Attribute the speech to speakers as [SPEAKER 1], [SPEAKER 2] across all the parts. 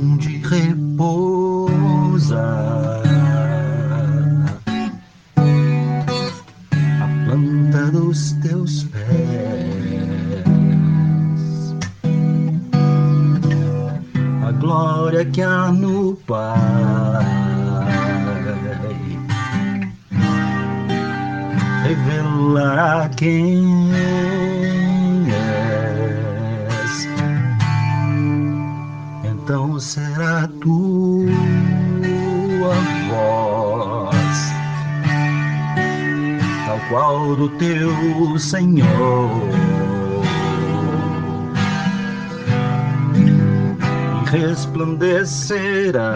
[SPEAKER 1] onde repousa. A planta dos teus pés, a glória que há no Pai. Revelará quem Então será tua voz, tal qual do teu Senhor. Resplandecerá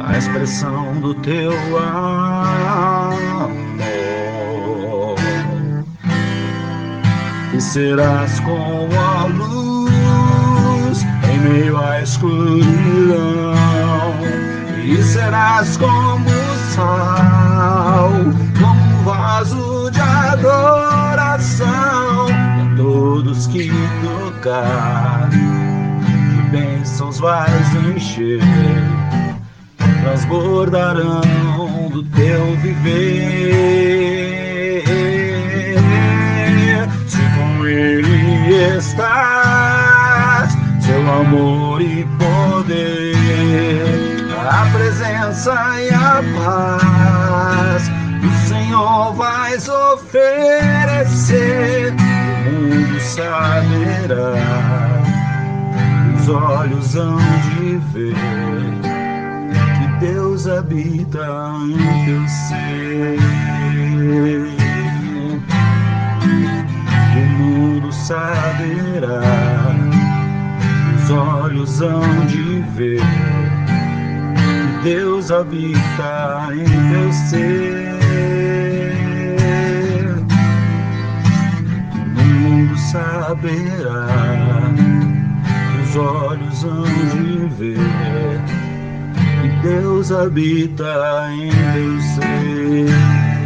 [SPEAKER 1] a expressão do teu amor. E serás como a luz em meio à escuridão. E serás como sal, como um vaso de adoração. A todos que tocar, de bênçãos vais encher transbordarão do teu viver. Poder, a presença e a paz, o Senhor vais oferecer. O mundo saberá, os olhos hão de ver Deus habita em teu ser. Olhos hão de ver que Deus habita em teu ser. O mundo saberá, os olhos hão de ver Deus habita em teu ser.